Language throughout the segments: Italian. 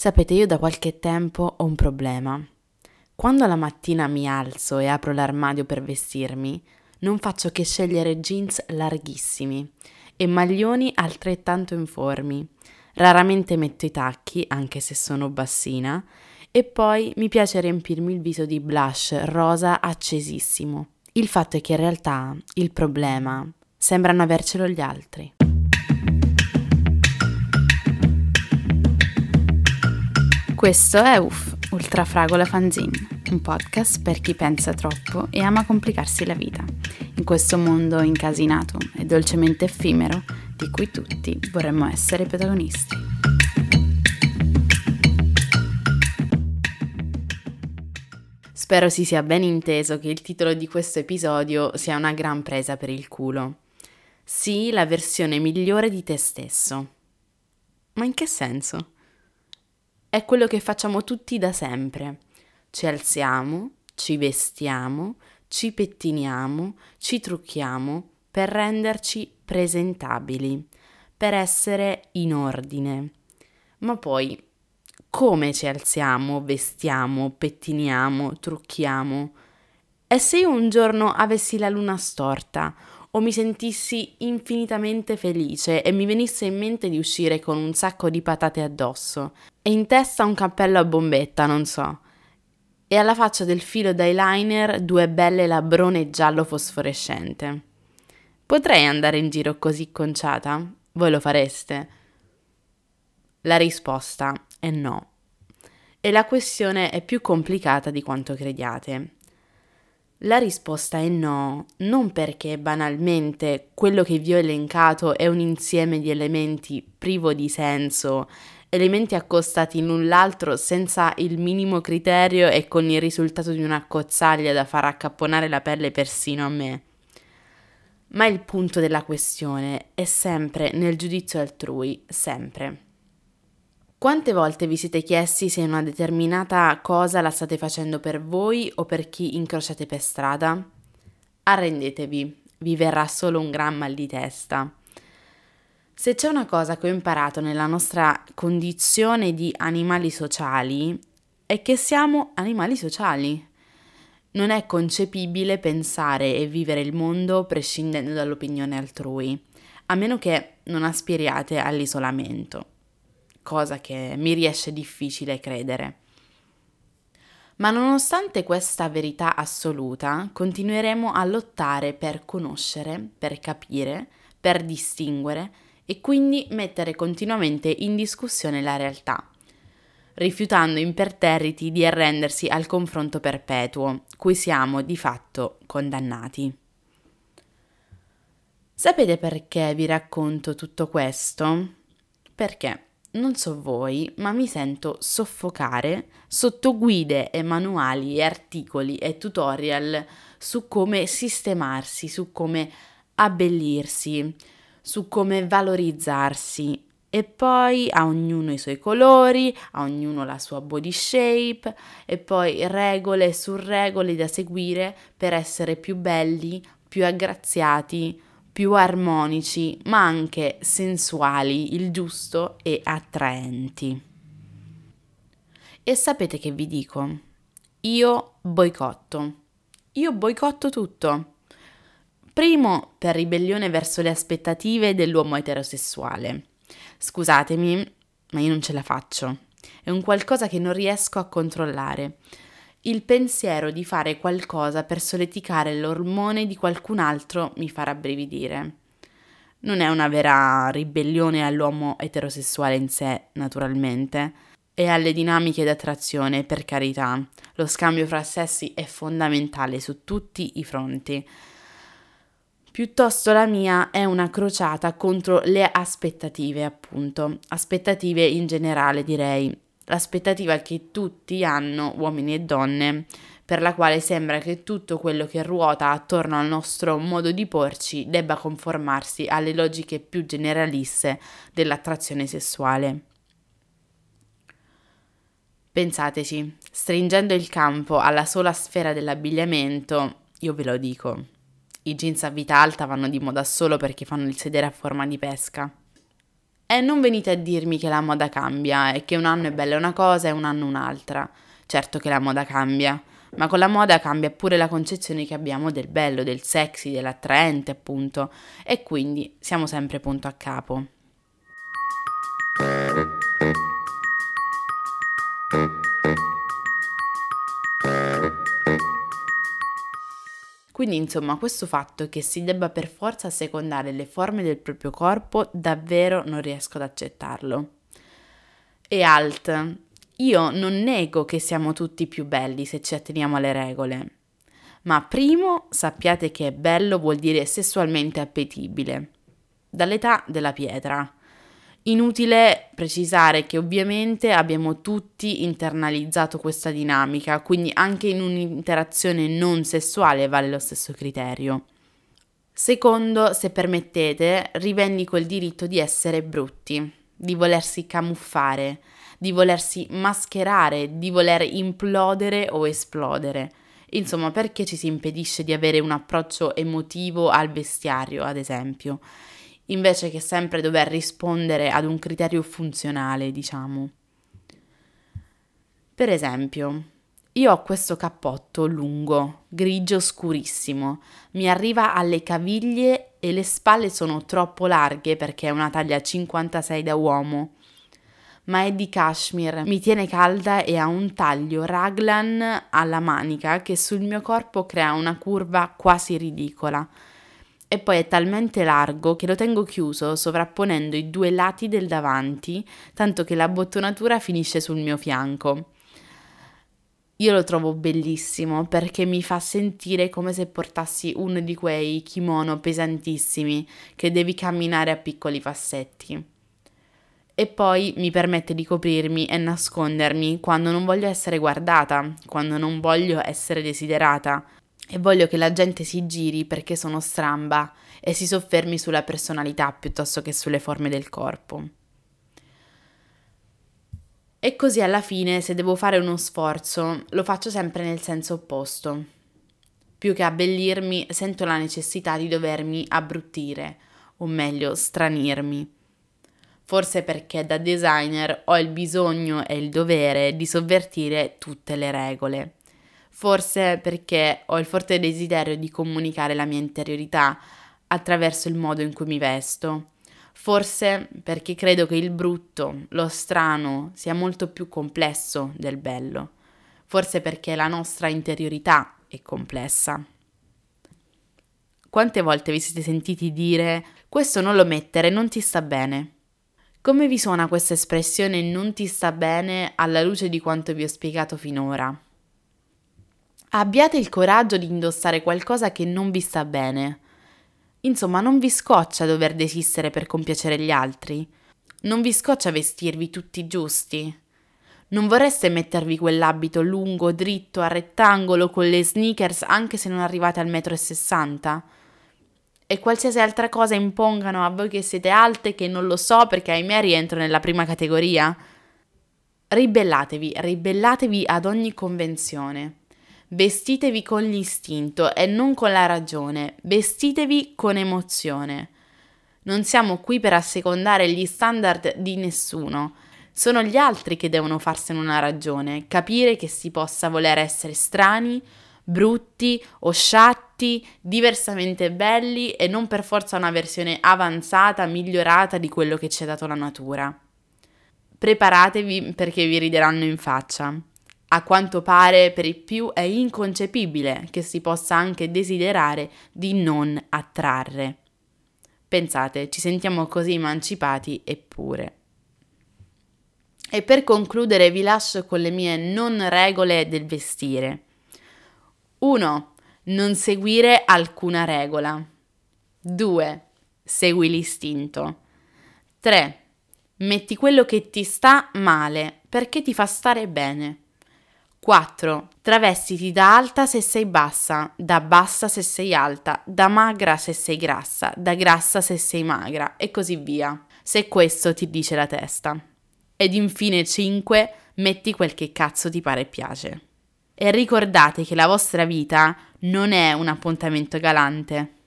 Sapete, io da qualche tempo ho un problema. Quando la mattina mi alzo e apro l'armadio per vestirmi, non faccio che scegliere jeans larghissimi e maglioni altrettanto informi. Raramente metto i tacchi, anche se sono bassina, e poi mi piace riempirmi il viso di blush rosa accesissimo. Il fatto è che in realtà il problema sembrano avercelo gli altri. Questo è UF, Ultrafragola Fanzine, un podcast per chi pensa troppo e ama complicarsi la vita, in questo mondo incasinato e dolcemente effimero di cui tutti vorremmo essere protagonisti. Spero si sia ben inteso che il titolo di questo episodio sia una gran presa per il culo. Sii la versione migliore di te stesso. Ma in che senso? È quello che facciamo tutti da sempre. Ci alziamo, ci vestiamo, ci pettiniamo, ci trucchiamo per renderci presentabili, per essere in ordine. Ma poi, come ci alziamo, vestiamo, pettiniamo, trucchiamo? E se io un giorno avessi la luna storta o mi sentissi infinitamente felice e mi venisse in mente di uscire con un sacco di patate addosso e in testa un cappello a bombetta, non so. E alla faccia del filo d'eyeliner due belle labrone giallo fosforescente. Potrei andare in giro così conciata? Voi lo fareste? La risposta è no. E la questione è più complicata di quanto crediate. La risposta è no, non perché banalmente quello che vi ho elencato è un insieme di elementi privo di senso, elementi accostati l'un l'altro senza il minimo criterio e con il risultato di una cozzaglia da far accapponare la pelle persino a me. Ma il punto della questione è sempre nel giudizio altrui, sempre. Quante volte vi siete chiesti se una determinata cosa la state facendo per voi o per chi incrociate per strada? Arrendetevi, vi verrà solo un gran mal di testa. Se c'è una cosa che ho imparato nella nostra condizione di animali sociali, è che siamo animali sociali. Non è concepibile pensare e vivere il mondo prescindendo dall'opinione altrui, a meno che non aspiriate all'isolamento cosa che mi riesce difficile credere. Ma nonostante questa verità assoluta, continueremo a lottare per conoscere, per capire, per distinguere e quindi mettere continuamente in discussione la realtà, rifiutando imperterriti di arrendersi al confronto perpetuo, cui siamo di fatto condannati. Sapete perché vi racconto tutto questo? Perché non so voi, ma mi sento soffocare sotto guide e manuali e articoli e tutorial su come sistemarsi, su come abbellirsi, su come valorizzarsi. E poi a ognuno i suoi colori, a ognuno la sua body shape e poi regole su regole da seguire per essere più belli, più aggraziati, più armonici, ma anche sensuali, il giusto e attraenti. E sapete che vi dico? Io boicotto. Io boicotto tutto. Primo, per ribellione verso le aspettative dell'uomo eterosessuale. Scusatemi, ma io non ce la faccio. È un qualcosa che non riesco a controllare il pensiero di fare qualcosa per solleticare l'ormone di qualcun altro mi farà brividire. Non è una vera ribellione all'uomo eterosessuale in sé, naturalmente, e alle dinamiche d'attrazione, per carità. Lo scambio fra sessi è fondamentale su tutti i fronti. Piuttosto la mia è una crociata contro le aspettative, appunto, aspettative in generale direi, l'aspettativa che tutti hanno, uomini e donne, per la quale sembra che tutto quello che ruota attorno al nostro modo di porci debba conformarsi alle logiche più generaliste dell'attrazione sessuale. Pensateci, stringendo il campo alla sola sfera dell'abbigliamento, io ve lo dico, i jeans a vita alta vanno di moda solo perché fanno il sedere a forma di pesca. E non venite a dirmi che la moda cambia e che un anno è bella una cosa e un anno un'altra. Certo che la moda cambia, ma con la moda cambia pure la concezione che abbiamo del bello, del sexy, dell'attraente, appunto, e quindi siamo sempre punto a capo. Quindi insomma questo fatto che si debba per forza secondare le forme del proprio corpo davvero non riesco ad accettarlo. E alt, io non nego che siamo tutti più belli se ci atteniamo alle regole, ma primo sappiate che bello vuol dire sessualmente appetibile, dall'età della pietra. Inutile precisare che ovviamente abbiamo tutti internalizzato questa dinamica, quindi anche in un'interazione non sessuale vale lo stesso criterio. Secondo, se permettete, rivendico il diritto di essere brutti, di volersi camuffare, di volersi mascherare, di voler implodere o esplodere. Insomma, perché ci si impedisce di avere un approccio emotivo al vestiario, ad esempio? Invece che sempre dover rispondere ad un criterio funzionale, diciamo. Per esempio, io ho questo cappotto lungo, grigio scurissimo, mi arriva alle caviglie e le spalle sono troppo larghe perché è una taglia 56 da uomo. Ma è di cashmere, mi tiene calda e ha un taglio raglan alla manica che sul mio corpo crea una curva quasi ridicola e poi è talmente largo che lo tengo chiuso sovrapponendo i due lati del davanti, tanto che la bottonatura finisce sul mio fianco. Io lo trovo bellissimo perché mi fa sentire come se portassi uno di quei kimono pesantissimi che devi camminare a piccoli passetti. E poi mi permette di coprirmi e nascondermi quando non voglio essere guardata, quando non voglio essere desiderata, e voglio che la gente si giri perché sono stramba e si soffermi sulla personalità piuttosto che sulle forme del corpo. E così alla fine, se devo fare uno sforzo, lo faccio sempre nel senso opposto. Più che abbellirmi, sento la necessità di dovermi abbruttire, o meglio, stranirmi. Forse perché da designer ho il bisogno e il dovere di sovvertire tutte le regole Forse perché ho il forte desiderio di comunicare la mia interiorità attraverso il modo in cui mi vesto. Forse perché credo che il brutto, lo strano, sia molto più complesso del bello. Forse perché la nostra interiorità è complessa. Quante volte vi siete sentiti dire questo non lo mettere, non ti sta bene? Come vi suona questa espressione non ti sta bene alla luce di quanto vi ho spiegato finora? Abbiate il coraggio di indossare qualcosa che non vi sta bene. Insomma, non vi scoccia dover desistere per compiacere gli altri. Non vi scoccia vestirvi tutti giusti. Non vorreste mettervi quell'abito lungo, dritto, a rettangolo, con le sneakers, anche se non arrivate al metro e sessanta? E qualsiasi altra cosa impongano a voi che siete alte, che non lo so perché ahimè rientro nella prima categoria? Ribellatevi, ribellatevi ad ogni convenzione. Vestitevi con l'istinto e non con la ragione, vestitevi con emozione. Non siamo qui per assecondare gli standard di nessuno. Sono gli altri che devono farsene una ragione, capire che si possa voler essere strani, brutti o sciatti, diversamente belli e non per forza una versione avanzata, migliorata di quello che ci ha dato la natura. Preparatevi perché vi rideranno in faccia. A quanto pare per i più è inconcepibile che si possa anche desiderare di non attrarre. Pensate, ci sentiamo così emancipati eppure. E per concludere vi lascio con le mie non regole del vestire. 1. Non seguire alcuna regola. 2. Segui l'istinto. 3. Metti quello che ti sta male perché ti fa stare bene. 4. Travestiti da alta se sei bassa, da bassa se sei alta, da magra se sei grassa, da grassa se sei magra e così via, se questo ti dice la testa. Ed infine 5. Metti quel che cazzo ti pare e piace. E ricordate che la vostra vita non è un appuntamento galante.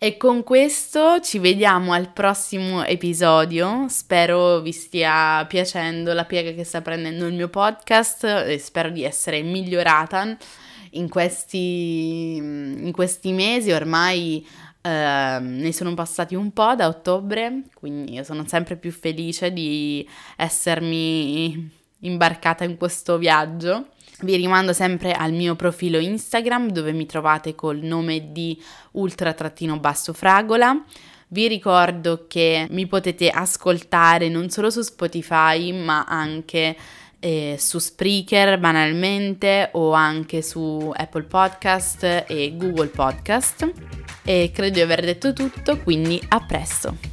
E con questo ci vediamo al prossimo episodio. Spero vi stia piacendo la piega che sta prendendo il mio podcast e spero di essere migliorata in questi, in questi mesi. Ormai eh, ne sono passati un po' da ottobre, quindi sono sempre più felice di essermi imbarcata in questo viaggio. Vi rimando sempre al mio profilo Instagram dove mi trovate col nome di ultra-fragola. Vi ricordo che mi potete ascoltare non solo su Spotify ma anche eh, su Spreaker banalmente o anche su Apple Podcast e Google Podcast. E credo di aver detto tutto, quindi a presto!